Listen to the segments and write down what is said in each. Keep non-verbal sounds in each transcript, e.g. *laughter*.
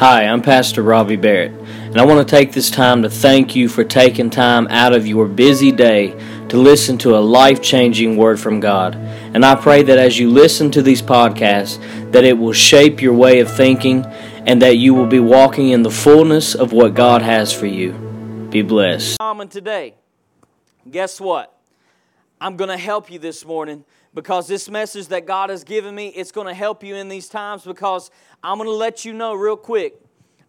Hi, I'm Pastor Robbie Barrett, and I want to take this time to thank you for taking time out of your busy day to listen to a life changing word from God. And I pray that as you listen to these podcasts, that it will shape your way of thinking and that you will be walking in the fullness of what God has for you. Be blessed. Common today. Guess what? I'm going to help you this morning because this message that God has given me, it's going to help you in these times because I'm going to let you know real quick.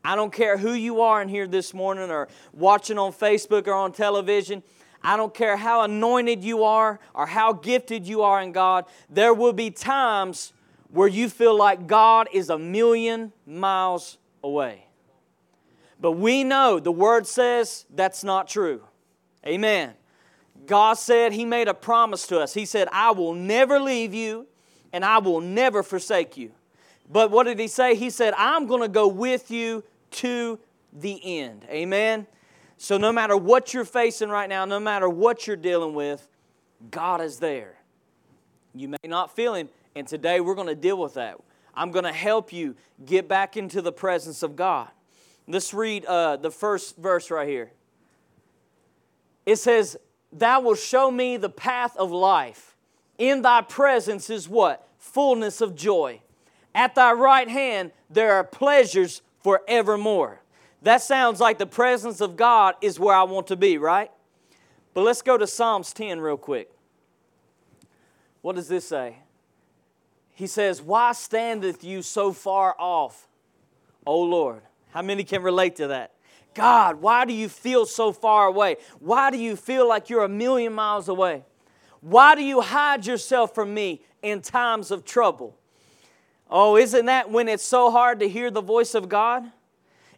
I don't care who you are in here this morning or watching on Facebook or on television. I don't care how anointed you are or how gifted you are in God. There will be times where you feel like God is a million miles away. But we know the Word says that's not true. Amen. God said He made a promise to us. He said, I will never leave you and I will never forsake you. But what did He say? He said, I'm going to go with you to the end. Amen. So no matter what you're facing right now, no matter what you're dealing with, God is there. You may not feel Him, and today we're going to deal with that. I'm going to help you get back into the presence of God. Let's read uh, the first verse right here. It says, Thou wilt show me the path of life. In thy presence is what? Fullness of joy. At thy right hand there are pleasures forevermore. That sounds like the presence of God is where I want to be, right? But let's go to Psalms 10 real quick. What does this say? He says, Why standeth you so far off, O Lord? How many can relate to that? God, why do you feel so far away? Why do you feel like you're a million miles away? Why do you hide yourself from me in times of trouble? Oh, isn't that when it's so hard to hear the voice of God?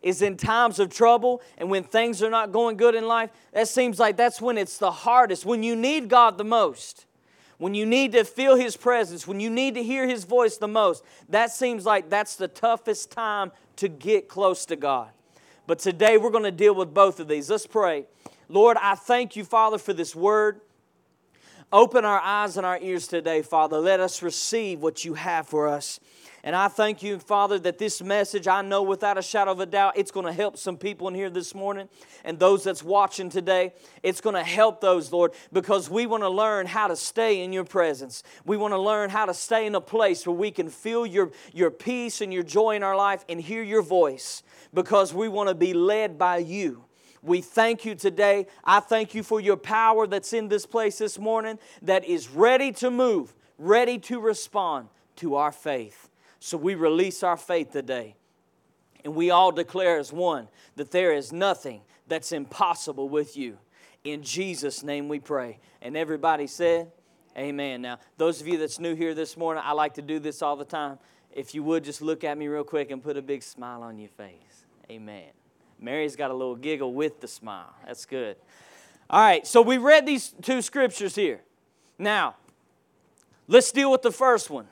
Is in times of trouble and when things are not going good in life. That seems like that's when it's the hardest, when you need God the most, when you need to feel His presence, when you need to hear His voice the most. That seems like that's the toughest time to get close to God. But today we're going to deal with both of these. Let's pray. Lord, I thank you, Father, for this word. Open our eyes and our ears today, Father. Let us receive what you have for us. And I thank you, Father, that this message, I know without a shadow of a doubt, it's going to help some people in here this morning and those that's watching today. It's going to help those, Lord, because we want to learn how to stay in your presence. We want to learn how to stay in a place where we can feel your, your peace and your joy in our life and hear your voice because we want to be led by you. We thank you today. I thank you for your power that's in this place this morning that is ready to move, ready to respond to our faith. So we release our faith today. And we all declare as one that there is nothing that's impossible with you. In Jesus' name we pray. And everybody said, Amen. Now, those of you that's new here this morning, I like to do this all the time. If you would just look at me real quick and put a big smile on your face. Amen. Mary's got a little giggle with the smile. That's good. All right, so we read these two scriptures here. Now, let's deal with the first one.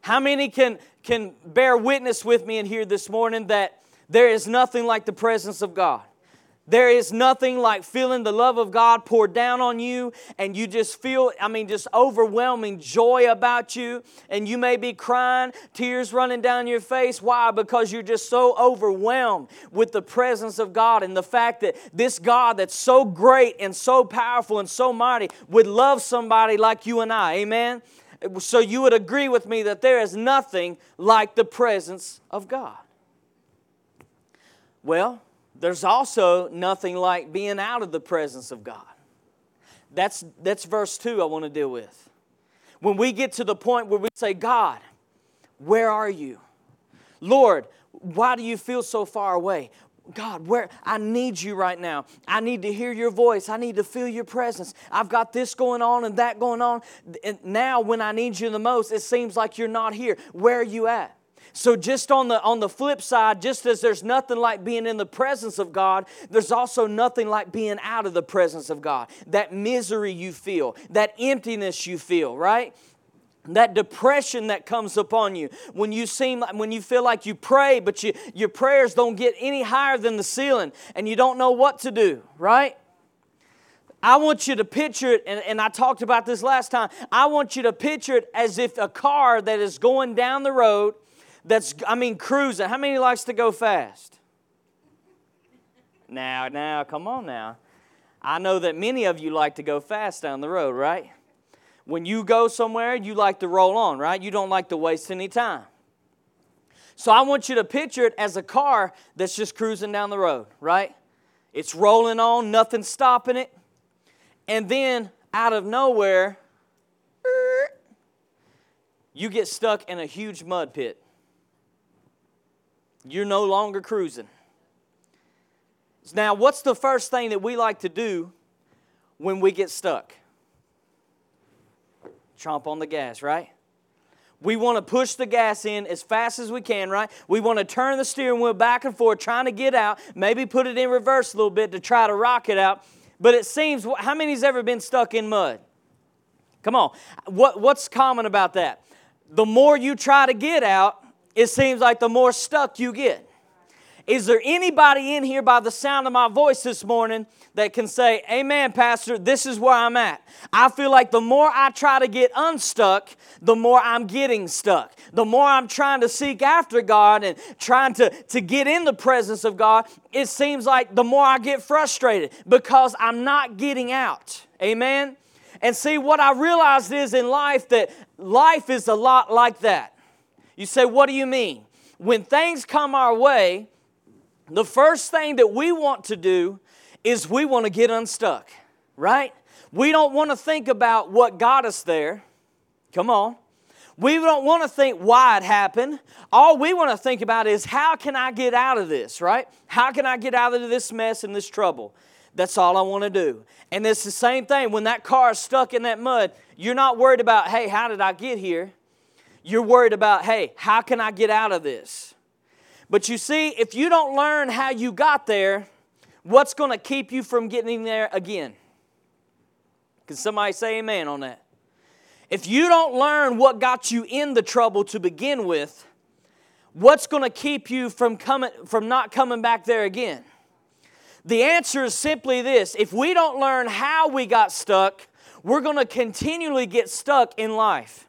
How many can, can bear witness with me in here this morning that there is nothing like the presence of God? There is nothing like feeling the love of God poured down on you, and you just feel, I mean, just overwhelming joy about you. And you may be crying, tears running down your face. Why? Because you're just so overwhelmed with the presence of God and the fact that this God that's so great and so powerful and so mighty would love somebody like you and I. Amen? So you would agree with me that there is nothing like the presence of God. Well, there's also nothing like being out of the presence of God. That's, that's verse 2 I want to deal with. When we get to the point where we say, God, where are you? Lord, why do you feel so far away? God, where I need you right now. I need to hear your voice. I need to feel your presence. I've got this going on and that going on. And now when I need you the most, it seems like you're not here. Where are you at? So just on the on the flip side, just as there's nothing like being in the presence of God, there's also nothing like being out of the presence of God. That misery you feel, that emptiness you feel, right? that depression that comes upon you when you seem like, when you feel like you pray but you, your prayers don't get any higher than the ceiling and you don't know what to do right i want you to picture it and, and i talked about this last time i want you to picture it as if a car that is going down the road that's, I mean, cruising. How many likes to go fast? Now, now, come on now. I know that many of you like to go fast down the road, right? When you go somewhere, you like to roll on, right? You don't like to waste any time. So I want you to picture it as a car that's just cruising down the road, right? It's rolling on, nothing's stopping it. And then out of nowhere, you get stuck in a huge mud pit. You're no longer cruising. Now, what's the first thing that we like to do when we get stuck? Chomp on the gas, right? We want to push the gas in as fast as we can, right? We want to turn the steering wheel back and forth, trying to get out, maybe put it in reverse a little bit to try to rock it out. But it seems, how many's ever been stuck in mud? Come on. What, what's common about that? The more you try to get out, it seems like the more stuck you get. Is there anybody in here by the sound of my voice this morning that can say, Amen, Pastor, this is where I'm at? I feel like the more I try to get unstuck, the more I'm getting stuck. The more I'm trying to seek after God and trying to, to get in the presence of God, it seems like the more I get frustrated because I'm not getting out. Amen? And see, what I realized is in life that life is a lot like that. You say, What do you mean? When things come our way, the first thing that we want to do is we want to get unstuck, right? We don't want to think about what got us there. Come on. We don't want to think why it happened. All we want to think about is how can I get out of this, right? How can I get out of this mess and this trouble? That's all I want to do. And it's the same thing when that car is stuck in that mud. You're not worried about, hey, how did I get here? You're worried about, hey, how can I get out of this? But you see, if you don't learn how you got there, what's going to keep you from getting there again? Can somebody say amen on that? If you don't learn what got you in the trouble to begin with, what's going to keep you from coming from not coming back there again? The answer is simply this. If we don't learn how we got stuck, we're going to continually get stuck in life.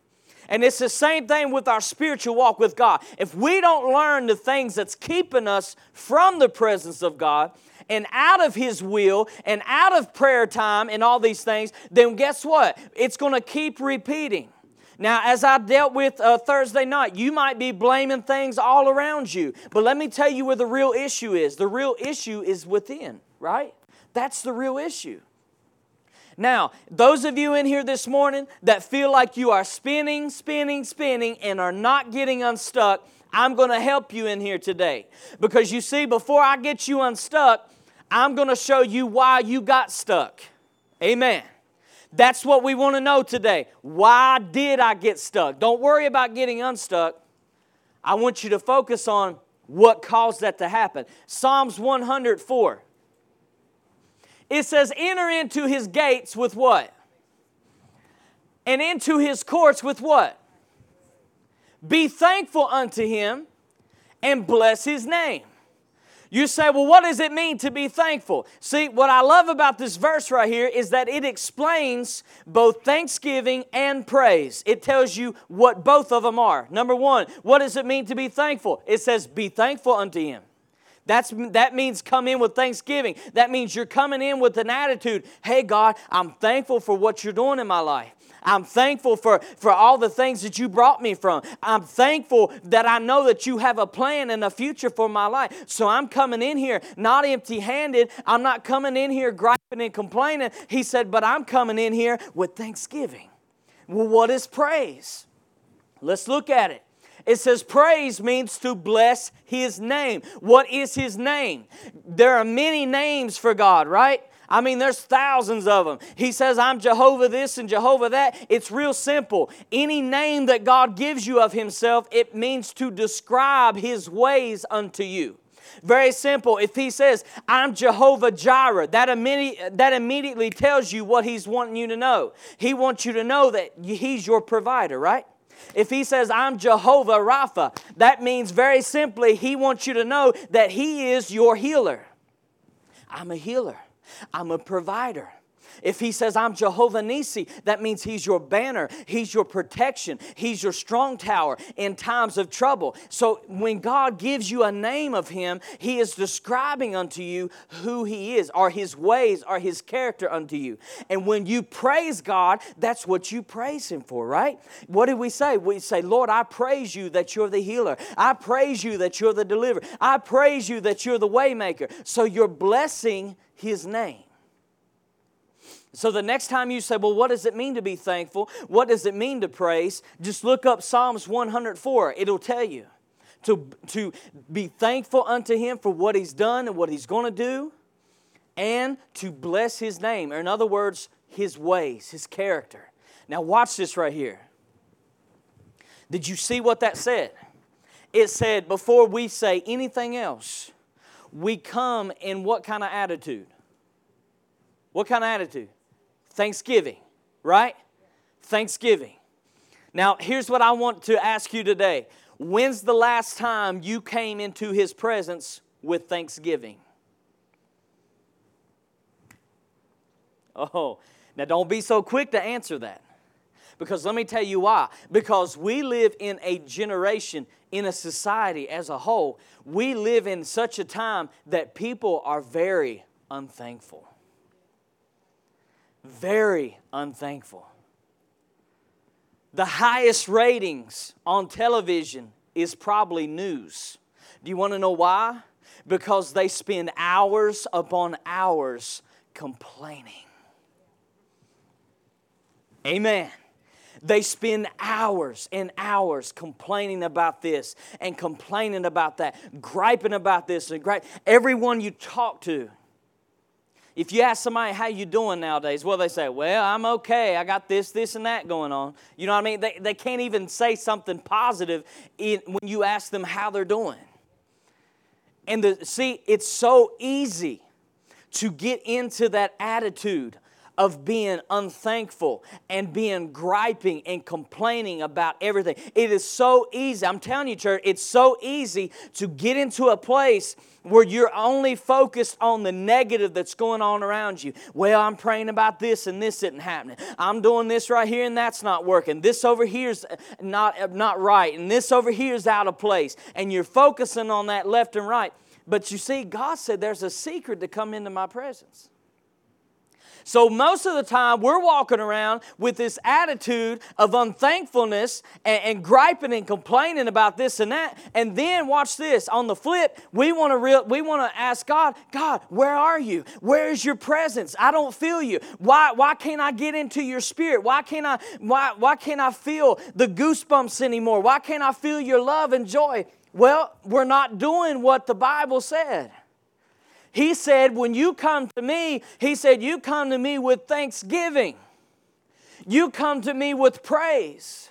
And it's the same thing with our spiritual walk with God. If we don't learn the things that's keeping us from the presence of God and out of His will and out of prayer time and all these things, then guess what? It's going to keep repeating. Now, as I dealt with uh, Thursday night, you might be blaming things all around you. But let me tell you where the real issue is. The real issue is within, right? That's the real issue. Now, those of you in here this morning that feel like you are spinning, spinning, spinning, and are not getting unstuck, I'm going to help you in here today. Because you see, before I get you unstuck, I'm going to show you why you got stuck. Amen. That's what we want to know today. Why did I get stuck? Don't worry about getting unstuck. I want you to focus on what caused that to happen. Psalms 104. It says, enter into his gates with what? And into his courts with what? Be thankful unto him and bless his name. You say, well, what does it mean to be thankful? See, what I love about this verse right here is that it explains both thanksgiving and praise. It tells you what both of them are. Number one, what does it mean to be thankful? It says, be thankful unto him. That's, that means come in with thanksgiving. That means you're coming in with an attitude hey, God, I'm thankful for what you're doing in my life. I'm thankful for, for all the things that you brought me from. I'm thankful that I know that you have a plan and a future for my life. So I'm coming in here not empty handed. I'm not coming in here griping and complaining. He said, but I'm coming in here with thanksgiving. Well, what is praise? Let's look at it. It says praise means to bless his name. What is his name? There are many names for God, right? I mean, there's thousands of them. He says, I'm Jehovah this and Jehovah that. It's real simple. Any name that God gives you of Himself, it means to describe His ways unto you. Very simple. If He says, I'm Jehovah Jireh, that, immediately, that immediately tells you what He's wanting you to know. He wants you to know that He's your provider, right? If he says, I'm Jehovah Rapha, that means very simply, he wants you to know that he is your healer. I'm a healer, I'm a provider. If he says, I'm Jehovah Nisi, that means he's your banner, he's your protection, he's your strong tower in times of trouble. So when God gives you a name of him, he is describing unto you who he is, or his ways, or his character unto you. And when you praise God, that's what you praise him for, right? What do we say? We say, Lord, I praise you that you're the healer. I praise you that you're the deliverer. I praise you that you're the waymaker. So you're blessing his name. So the next time you say, Well, what does it mean to be thankful? What does it mean to praise? Just look up Psalms 104. It'll tell you to, to be thankful unto Him for what He's done and what He's going to do, and to bless His name, or in other words, His ways, His character. Now, watch this right here. Did you see what that said? It said, before we say anything else, we come in what kind of attitude? What kind of attitude? Thanksgiving, right? Thanksgiving. Now, here's what I want to ask you today. When's the last time you came into His presence with thanksgiving? Oh, now don't be so quick to answer that. Because let me tell you why. Because we live in a generation, in a society as a whole, we live in such a time that people are very unthankful very unthankful. The highest ratings on television is probably news. Do you want to know why? Because they spend hours upon hours complaining. Amen. They spend hours and hours complaining about this and complaining about that, griping about this and gripe. Everyone you talk to if you ask somebody how you doing nowadays, well, they say, well, I'm okay. I got this, this, and that going on. You know what I mean? They, they can't even say something positive in, when you ask them how they're doing. And the, see, it's so easy to get into that attitude of being unthankful and being griping and complaining about everything. It is so easy. I'm telling you, church, it's so easy to get into a place where you're only focused on the negative that's going on around you. Well, I'm praying about this and this isn't happening. I'm doing this right here and that's not working. This over here's not, not right. And this over here is out of place. And you're focusing on that left and right. But you see, God said there's a secret to come into my presence. So, most of the time, we're walking around with this attitude of unthankfulness and, and griping and complaining about this and that. And then, watch this on the flip, we want to real, we want to ask God, God, where are you? Where is your presence? I don't feel you. Why, why can't I get into your spirit? Why can't I, why, why can't I feel the goosebumps anymore? Why can't I feel your love and joy? Well, we're not doing what the Bible said. He said, When you come to me, He said, You come to me with thanksgiving. You come to me with praise.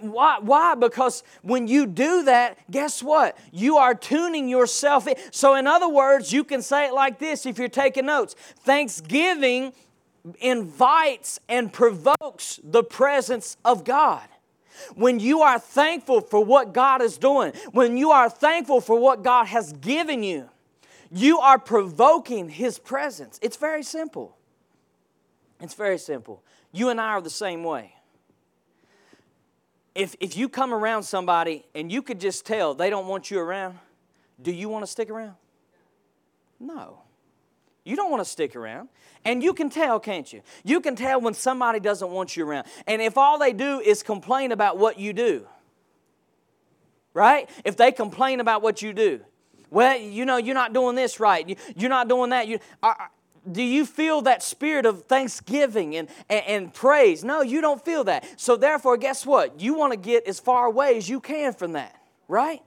Why? Why? Because when you do that, guess what? You are tuning yourself in. So, in other words, you can say it like this if you're taking notes Thanksgiving invites and provokes the presence of God. When you are thankful for what God is doing, when you are thankful for what God has given you, you are provoking His presence. It's very simple. It's very simple. You and I are the same way. If, if you come around somebody and you could just tell they don't want you around, do you want to stick around? No. You don't want to stick around. And you can tell, can't you? You can tell when somebody doesn't want you around. And if all they do is complain about what you do, right? If they complain about what you do, well, you know, you're not doing this right. You're not doing that. You, are, do you feel that spirit of thanksgiving and, and, and, praise? No, you don't feel that. So, therefore, guess what? You want to get as far away as you can from that, right?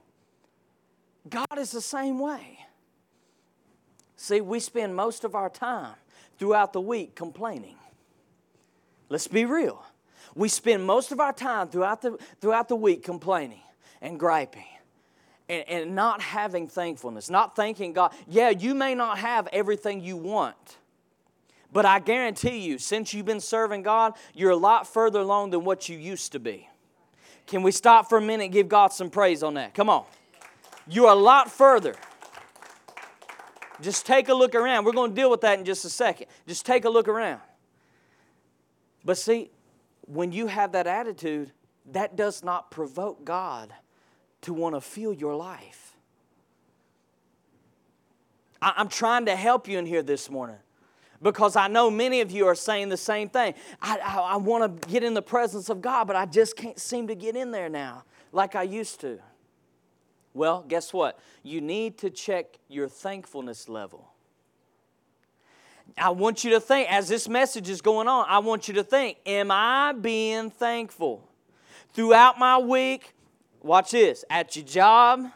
God is the same way. See, we spend most of our time throughout the week complaining. Let's be real. We spend most of our time throughout the, throughout the week complaining and griping and, and not having thankfulness, not thanking God. Yeah, you may not have everything you want. But I guarantee you, since you've been serving God, you're a lot further along than what you used to be. Can we stop for a minute and give God some praise on that? Come on. You're a lot further. Just take a look around. We're going to deal with that in just a second. Just take a look around. But see, when you have that attitude, that does not provoke God to want to feel your life. I'm trying to help you in here this morning because I know many of you are saying the same thing. I, I, I want to get in the presence of God, but I just can't seem to get in there now like I used to. Well, guess what? You need to check your thankfulness level. I want you to think, as this message is going on, I want you to think, am I being thankful? Throughout my week, watch this, at your job,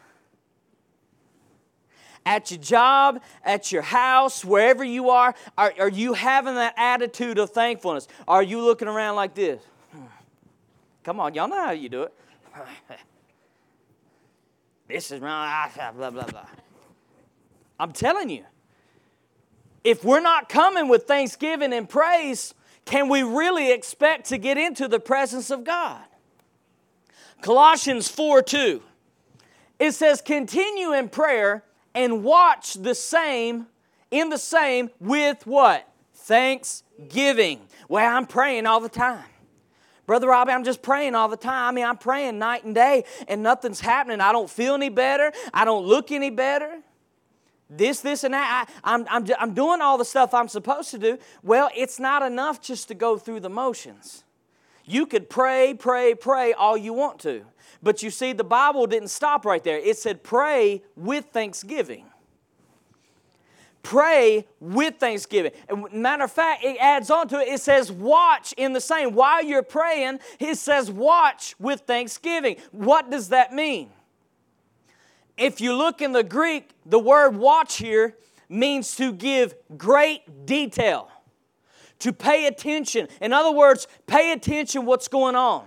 at your job, at your house, wherever you are, are, are you having that attitude of thankfulness? Are you looking around like this? Hmm. Come on, y'all know how you do it. *laughs* this is blah, blah, blah, blah. I'm telling you, if we're not coming with thanksgiving and praise, can we really expect to get into the presence of God? Colossians 4 2. It says, continue in prayer and watch the same, in the same, with what? Thanksgiving. Well, I'm praying all the time. Brother Robbie, I'm just praying all the time. I mean, I'm praying night and day, and nothing's happening. I don't feel any better. I don't look any better. This, this, and that. I, I'm, I'm, I'm doing all the stuff I'm supposed to do. Well, it's not enough just to go through the motions. You could pray, pray, pray all you want to. But you see, the Bible didn't stop right there. It said, pray with thanksgiving. Pray with thanksgiving. And Matter of fact, it adds on to it. It says, watch in the same. While you're praying, it says, watch with thanksgiving. What does that mean? If you look in the Greek, the word watch here means to give great detail, to pay attention. In other words, pay attention what's going on.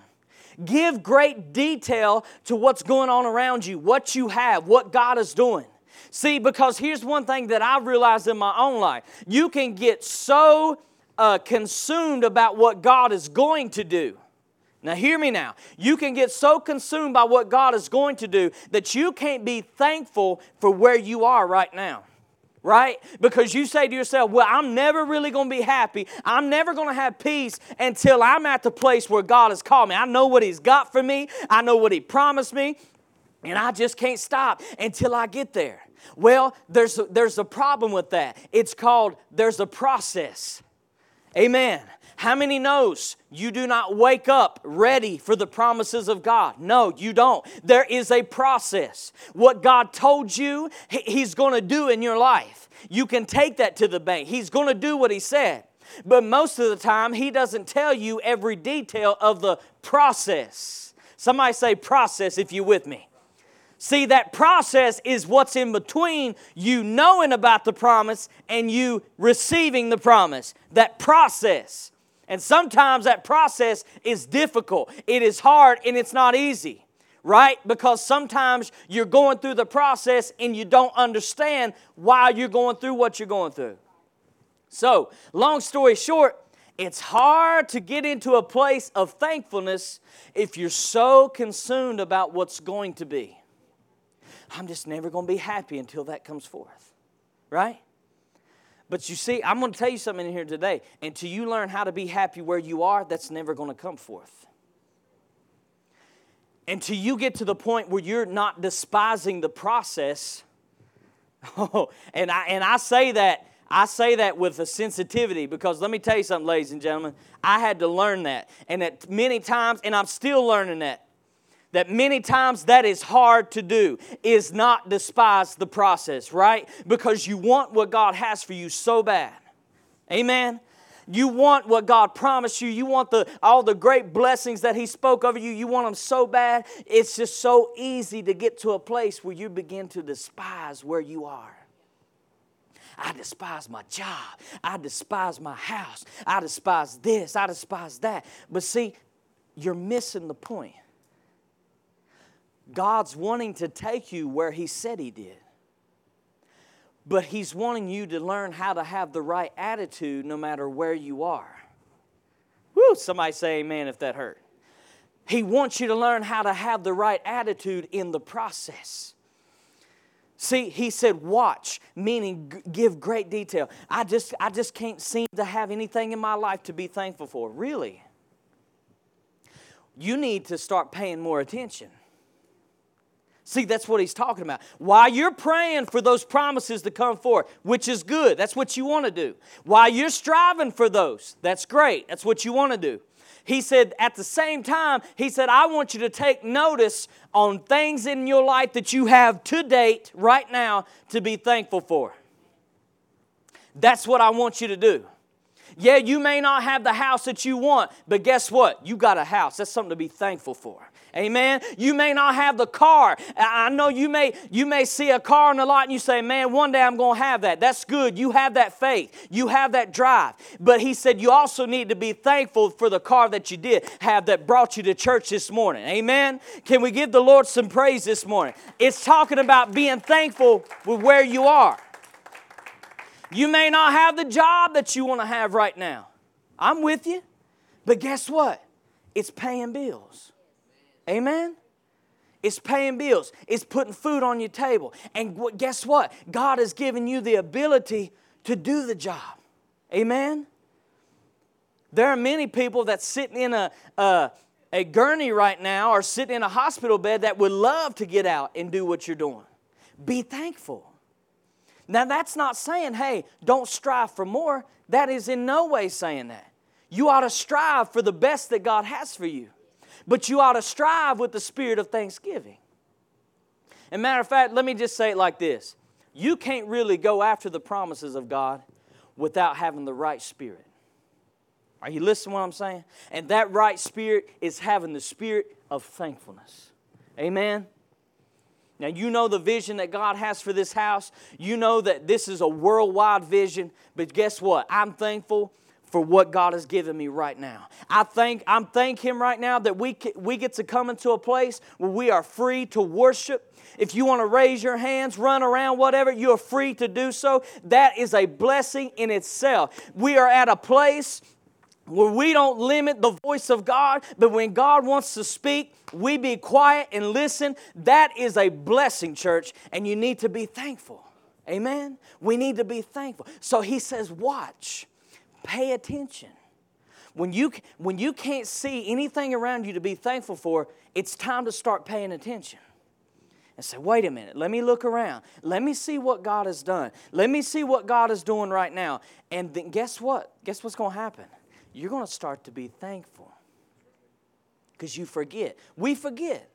Give great detail to what's going on around you, what you have, what God is doing. See, because here's one thing that I've realized in my own life you can get so uh, consumed about what God is going to do. Now, hear me now. You can get so consumed by what God is going to do that you can't be thankful for where you are right now right? Because you say to yourself, Well, I'm never really going to be happy. I'm never going to have peace until I'm at the place where God has called me. I know what He's got for me, I know what He promised me, and I just can't stop until I get there. Well, there's a, there's a problem with that. It's called there's a process. Amen. How many knows you do not wake up ready for the promises of God? No, you don't. There is a process. What God told you, He's going to do in your life. You can take that to the bank. He's going to do what He said. But most of the time, He doesn't tell you every detail of the process. Somebody say process if you're with me. See, that process is what's in between you knowing about the promise and you receiving the promise. That process. And sometimes that process is difficult, it is hard, and it's not easy, right? Because sometimes you're going through the process and you don't understand why you're going through what you're going through. So, long story short, it's hard to get into a place of thankfulness if you're so consumed about what's going to be. I'm just never going to be happy until that comes forth, right? But you see, I'm going to tell you something in here today. Until you learn how to be happy where you are, that's never going to come forth. Until you get to the point where you're not despising the process. *laughs* Oh, and I and I say that I say that with a sensitivity because let me tell you something, ladies and gentlemen. I had to learn that, and that many times, and I'm still learning that that many times that is hard to do is not despise the process, right? Because you want what God has for you so bad. Amen. You want what God promised you. You want the all the great blessings that He spoke over you. You want them so bad. It's just so easy to get to a place where you begin to despise where you are. I despise my job. I despise my house. I despise this. I despise that. But see, you're missing the point. God's wanting to take you where He said He did. But He's wanting you to learn how to have the right attitude no matter where you are. Woo, somebody say amen if that hurt. He wants you to learn how to have the right attitude in the process. See, he said, watch, meaning give great detail. I just, I just can't seem to have anything in my life to be thankful for. Really? You need to start paying more attention. See, that's what he's talking about. While you're praying for those promises to come forth, which is good, that's what you want to do. While you're striving for those, that's great, that's what you want to do. He said, at the same time, he said, I want you to take notice on things in your life that you have to date right now to be thankful for. That's what I want you to do. Yeah, you may not have the house that you want, but guess what? You got a house. That's something to be thankful for. Amen. You may not have the car. I know you may you may see a car in the lot and you say, "Man, one day I'm going to have that." That's good. You have that faith. You have that drive. But he said you also need to be thankful for the car that you did have that brought you to church this morning. Amen. Can we give the Lord some praise this morning? It's talking about being thankful with where you are. You may not have the job that you want to have right now. I'm with you. But guess what? It's paying bills. Amen? It's paying bills. It's putting food on your table. And guess what? God has given you the ability to do the job. Amen? There are many people that sitting in a, a, a gurney right now or sitting in a hospital bed that would love to get out and do what you're doing. Be thankful. Now, that's not saying, hey, don't strive for more. That is in no way saying that. You ought to strive for the best that God has for you. But you ought to strive with the spirit of thanksgiving. And matter of fact, let me just say it like this you can't really go after the promises of God without having the right spirit. Are you listening to what I'm saying? And that right spirit is having the spirit of thankfulness. Amen. Now, you know the vision that God has for this house. You know that this is a worldwide vision. But guess what? I'm thankful for what God has given me right now. I thank I'm thank Him right now that we we get to come into a place where we are free to worship. If you want to raise your hands, run around, whatever, you're free to do so. That is a blessing in itself. We are at a place where we don't limit the voice of God, but when God wants to speak, we be quiet and listen. That is a blessing, church, and you need to be thankful. Amen? We need to be thankful. So he says, Watch pay attention. When you, when you can't see anything around you to be thankful for, it's time to start paying attention and say, wait a minute, let me look around. Let me see what God has done. Let me see what God is doing right now. And then guess what? Guess what's going to happen? You're going to start to be thankful because you forget. We forget.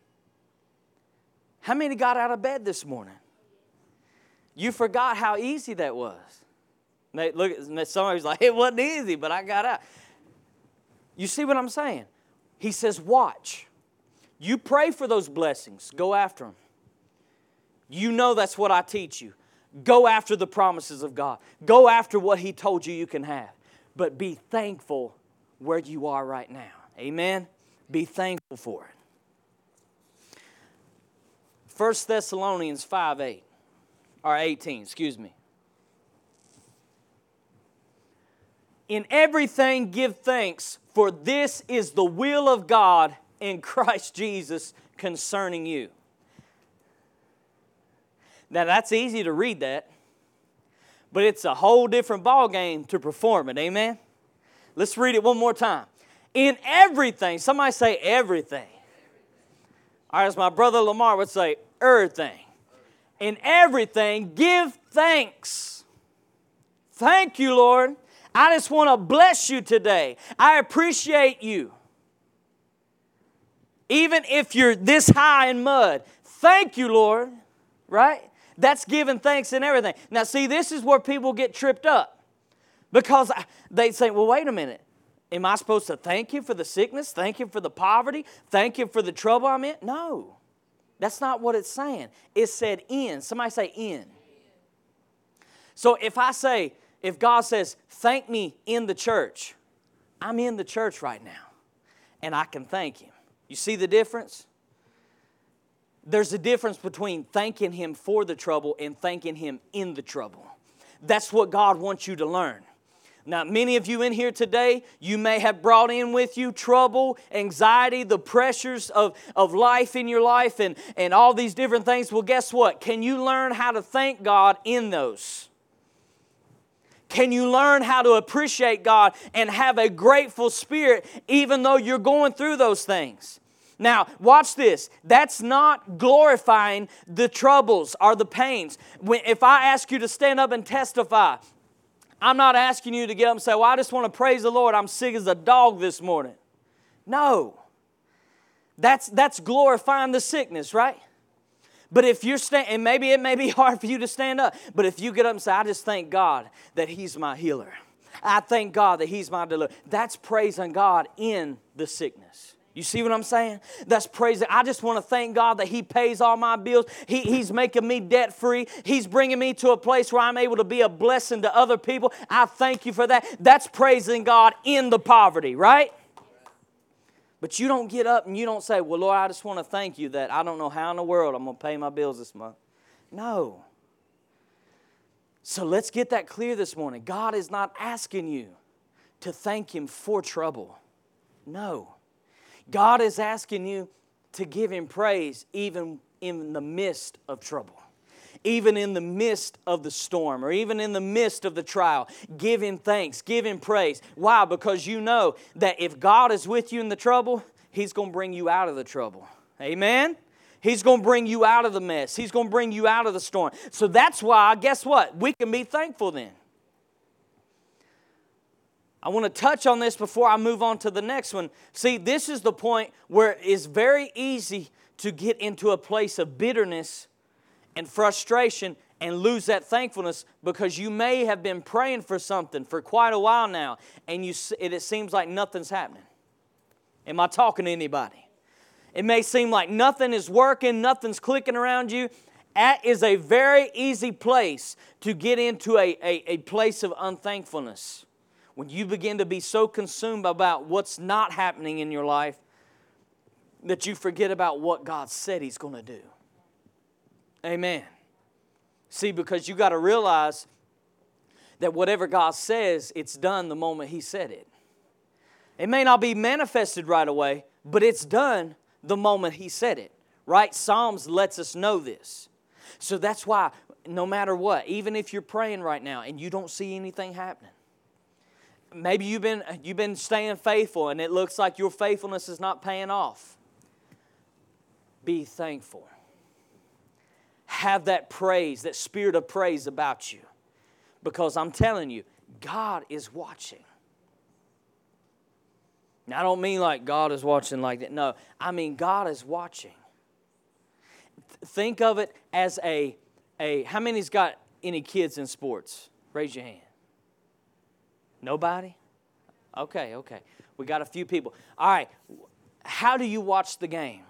How many got out of bed this morning? You forgot how easy that was. They look somebody's like, *laughs* it wasn't easy, but I got out. You see what I'm saying? He says, watch. You pray for those blessings, go after them. You know that's what I teach you. Go after the promises of God, go after what He told you you can have, but be thankful where you are right now. Amen? Be thankful for it. 1 Thessalonians 5 8, or 18, excuse me. In everything give thanks, for this is the will of God in Christ Jesus concerning you. Now that's easy to read that, but it's a whole different ball game to perform it. Amen. Let's read it one more time. In everything, somebody say everything. Right, as my brother Lamar would say, everything. In everything, give thanks. Thank you, Lord I just want to bless you today. I appreciate you. Even if you're this high in mud, thank you, Lord. Right? That's giving thanks and everything. Now, see, this is where people get tripped up because they say, well, wait a minute. Am I supposed to thank you for the sickness? Thank you for the poverty? Thank you for the trouble I'm in? No. That's not what it's saying. It said in. Somebody say in. So if I say, if God says, thank me in the church, I'm in the church right now and I can thank Him. You see the difference? There's a difference between thanking Him for the trouble and thanking Him in the trouble. That's what God wants you to learn. Now, many of you in here today, you may have brought in with you trouble, anxiety, the pressures of, of life in your life, and, and all these different things. Well, guess what? Can you learn how to thank God in those? Can you learn how to appreciate God and have a grateful spirit even though you're going through those things? Now, watch this. That's not glorifying the troubles or the pains. When, if I ask you to stand up and testify, I'm not asking you to get up and say, Well, I just want to praise the Lord. I'm sick as a dog this morning. No. That's, that's glorifying the sickness, right? But if you're standing, and maybe it may be *laughs* hard for you to stand up, but if you get up and say, I just thank God that He's my healer. I thank God that He's my deliverer. That's praising God in the sickness. You see what I'm saying? That's praising. I just want to thank God that He pays all my bills. He, he's making me debt free. He's bringing me to a place where I'm able to be a blessing to other people. I thank you for that. That's praising God in the poverty, right? But you don't get up and you don't say, Well, Lord, I just want to thank you that I don't know how in the world I'm going to pay my bills this month. No. So let's get that clear this morning. God is not asking you to thank Him for trouble. No. God is asking you to give Him praise even in the midst of trouble even in the midst of the storm or even in the midst of the trial. Give Him thanks, give Him praise. Why? Because you know that if God is with you in the trouble, He's going to bring you out of the trouble. Amen? He's going to bring you out of the mess. He's going to bring you out of the storm. So that's why, guess what? We can be thankful then. I want to touch on this before I move on to the next one. See, this is the point where it's very easy to get into a place of bitterness and frustration and lose that thankfulness because you may have been praying for something for quite a while now and you, it, seems like nothing's happening. Am I talking to anybody? It may seem like nothing is working, nothing's clicking around you. That is a very easy place to get into a, a, a place of unthankfulness. When you begin to be so consumed about what's not happening in your life that you forget about what God said He's going to do. Amen. See, because you got to realize that whatever God says, it's done the moment He said it. It may not be manifested right away, but it's done the moment He said it. Right? Psalms lets us know this. So that's why, no matter what, even if you're praying right now and you don't see anything happening, maybe you've been, you've been staying faithful and it looks like your faithfulness is not paying off. Be thankful have that praise, that spirit of praise about you. Because I'm telling you, God is watching. Now, I don't mean like God is watching like that. No, I mean God is watching. Think of it as a, a how many's got any kids in sports? Raise your hand. Nobody? Okay, okay. We got a few people. All right. How do you watch the game?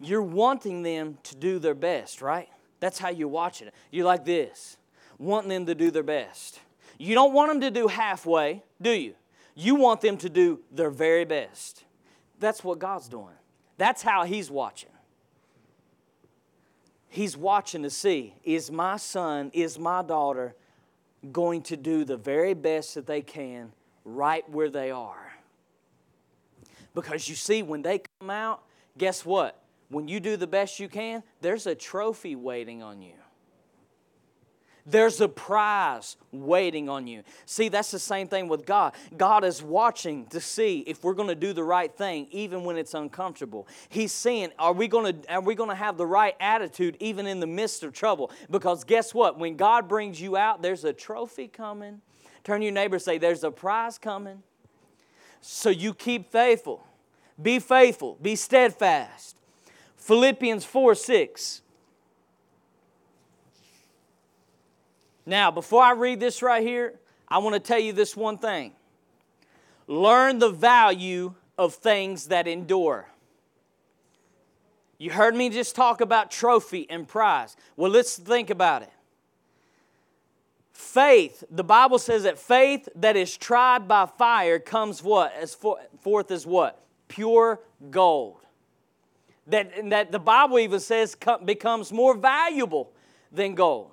you're wanting them to do their best, right? That's how you're watching it. You're like this, wanting them to do their best. You don't want them to do halfway, do you? You want them to do their very best. That's what God's doing. That's how He's watching. He's watching to see is my son, is my daughter going to do the very best that they can right where they are? Because you see, when they come out, guess what? when you do the best you can, there's a trophy waiting on you. There's a prize waiting on you. See, that's the same thing with God. God is watching to see if we're going to do the right thing even when it's uncomfortable. He's seeing are we going to are we going to have the right attitude even in the midst of trouble? Because guess what? When God brings you out, there's a trophy coming. Turn your neighbor say there's a prize coming. So you keep faithful. Be faithful, be steadfast. Philippians 4 6. Now, before I read this right here, I want to tell you this one thing. Learn the value of things that endure. You heard me just talk about trophy and prize. Well, let's think about it. Faith, the Bible says that faith that is tried by fire comes what? As forth as what? Pure gold that, that the Bible even says becomes more valuable than gold.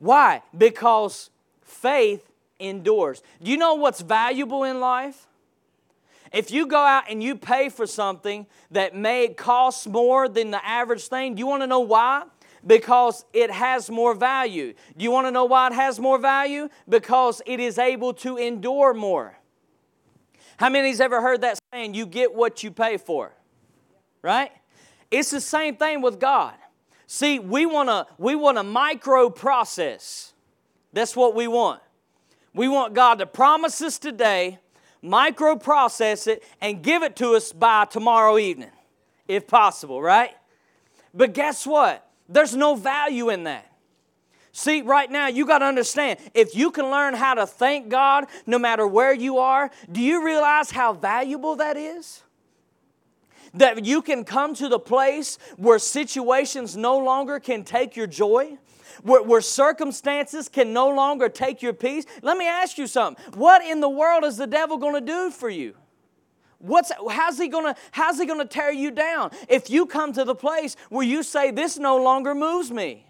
Why? Because faith endures. Do you know what's valuable in life? If you go out and you pay for something that may cost more than the average thing, do you want to know why? Because it has more value. Do you want to know why it has more value? Because it is able to endure more. How many's ever heard that saying, you get what you pay for? Right? It's the same thing with God. See, we want to we want a micro process. That's what we want. We want God to promise us today, micro process it, and give it to us by tomorrow evening, if possible, right? But guess what? There's no value in that. See, right now, you got to understand if you can learn how to thank God no matter where you are, do you realize how valuable that is? That you can come to the place where situations no longer can take your joy, where, where circumstances can no longer take your peace. Let me ask you something. What in the world is the devil going to do for you? What's, how's he gonna how's he gonna tear you down if you come to the place where you say this no longer moves me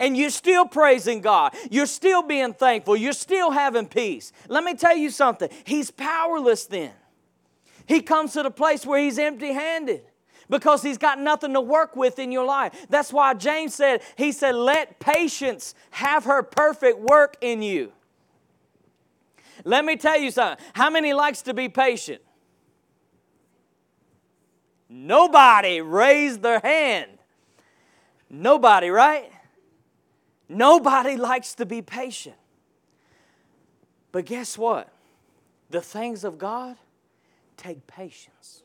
and you're still praising God. You're still being thankful. You're still having peace. Let me tell you something. He's powerless then. He comes to the place where he's empty handed because he's got nothing to work with in your life. That's why James said, He said, let patience have her perfect work in you. Let me tell you something. How many likes to be patient? Nobody raised their hand. Nobody, right? Nobody likes to be patient. But guess what? The things of God take patience.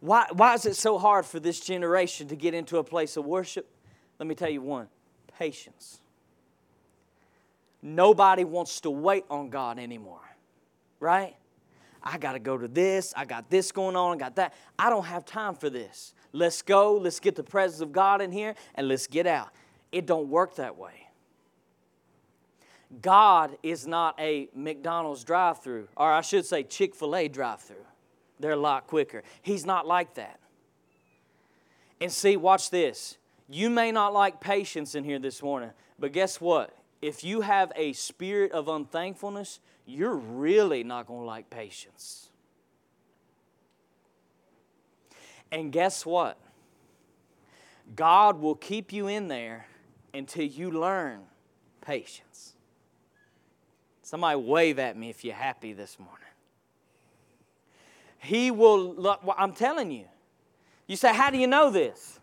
Why, why is it so hard for this generation to get into a place of worship? Let me tell you one patience. Nobody wants to wait on God anymore, right? I got to go to this, I got this going on, I got that. I don't have time for this. Let's go, let's get the presence of God in here, and let's get out. It don't work that way. God is not a McDonald's drive through, or I should say Chick fil A drive through. They're a lot quicker. He's not like that. And see, watch this. You may not like patience in here this morning, but guess what? If you have a spirit of unthankfulness, you're really not going to like patience. And guess what? God will keep you in there until you learn patience. Somebody wave at me if you're happy this morning. He will, I'm telling you. You say, How do you know this?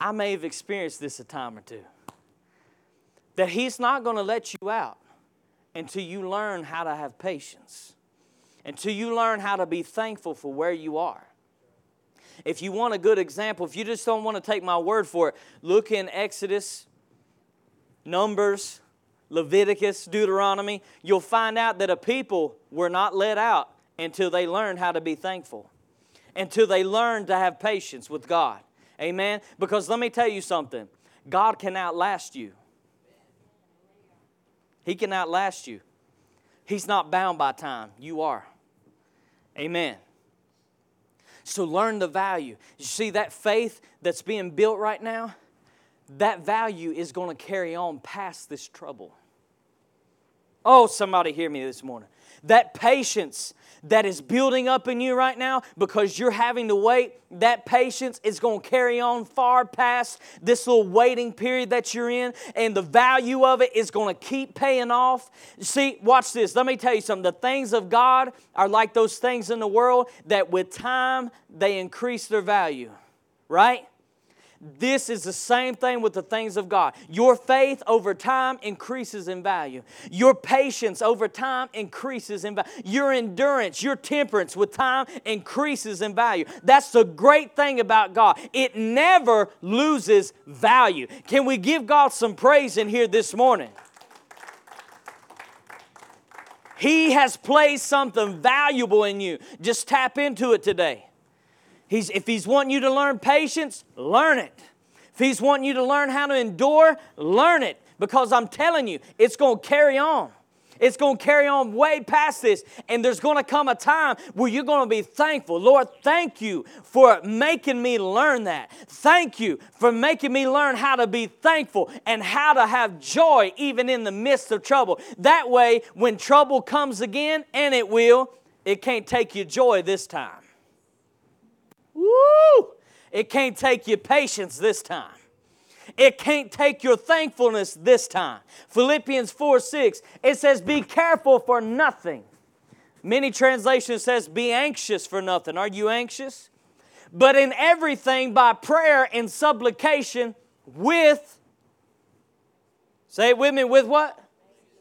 I may have experienced this a time or two. That He's not going to let you out until you learn how to have patience, until you learn how to be thankful for where you are. If you want a good example, if you just don't want to take my word for it, look in Exodus, Numbers, Leviticus, Deuteronomy. You'll find out that a people were not let out until they learned how to be thankful, until they learned to have patience with God. Amen? Because let me tell you something God can outlast you. He can outlast you. He's not bound by time. You are. Amen. So learn the value. You see that faith that's being built right now? That value is going to carry on past this trouble. Oh, somebody hear me this morning. That patience that is building up in you right now because you're having to wait, that patience is going to carry on far past this little waiting period that you're in, and the value of it is going to keep paying off. See, watch this. Let me tell you something. The things of God are like those things in the world that with time they increase their value, right? This is the same thing with the things of God. Your faith over time increases in value. Your patience over time increases in value. Your endurance, your temperance with time increases in value. That's the great thing about God. It never loses value. Can we give God some praise in here this morning? He has placed something valuable in you. Just tap into it today. He's, if He's wanting you to learn patience, learn it. If He's wanting you to learn how to endure, learn it. Because I'm telling you, it's going to carry on. It's going to carry on way past this. And there's going to come a time where you're going to be thankful. Lord, thank you for making me learn that. Thank you for making me learn how to be thankful and how to have joy even in the midst of trouble. That way, when trouble comes again, and it will, it can't take your joy this time. Woo! It can't take your patience this time. It can't take your thankfulness this time. Philippians 4 6, it says, Be careful for nothing. Many translations says, Be anxious for nothing. Are you anxious? But in everything by prayer and supplication with, say it with me, with what?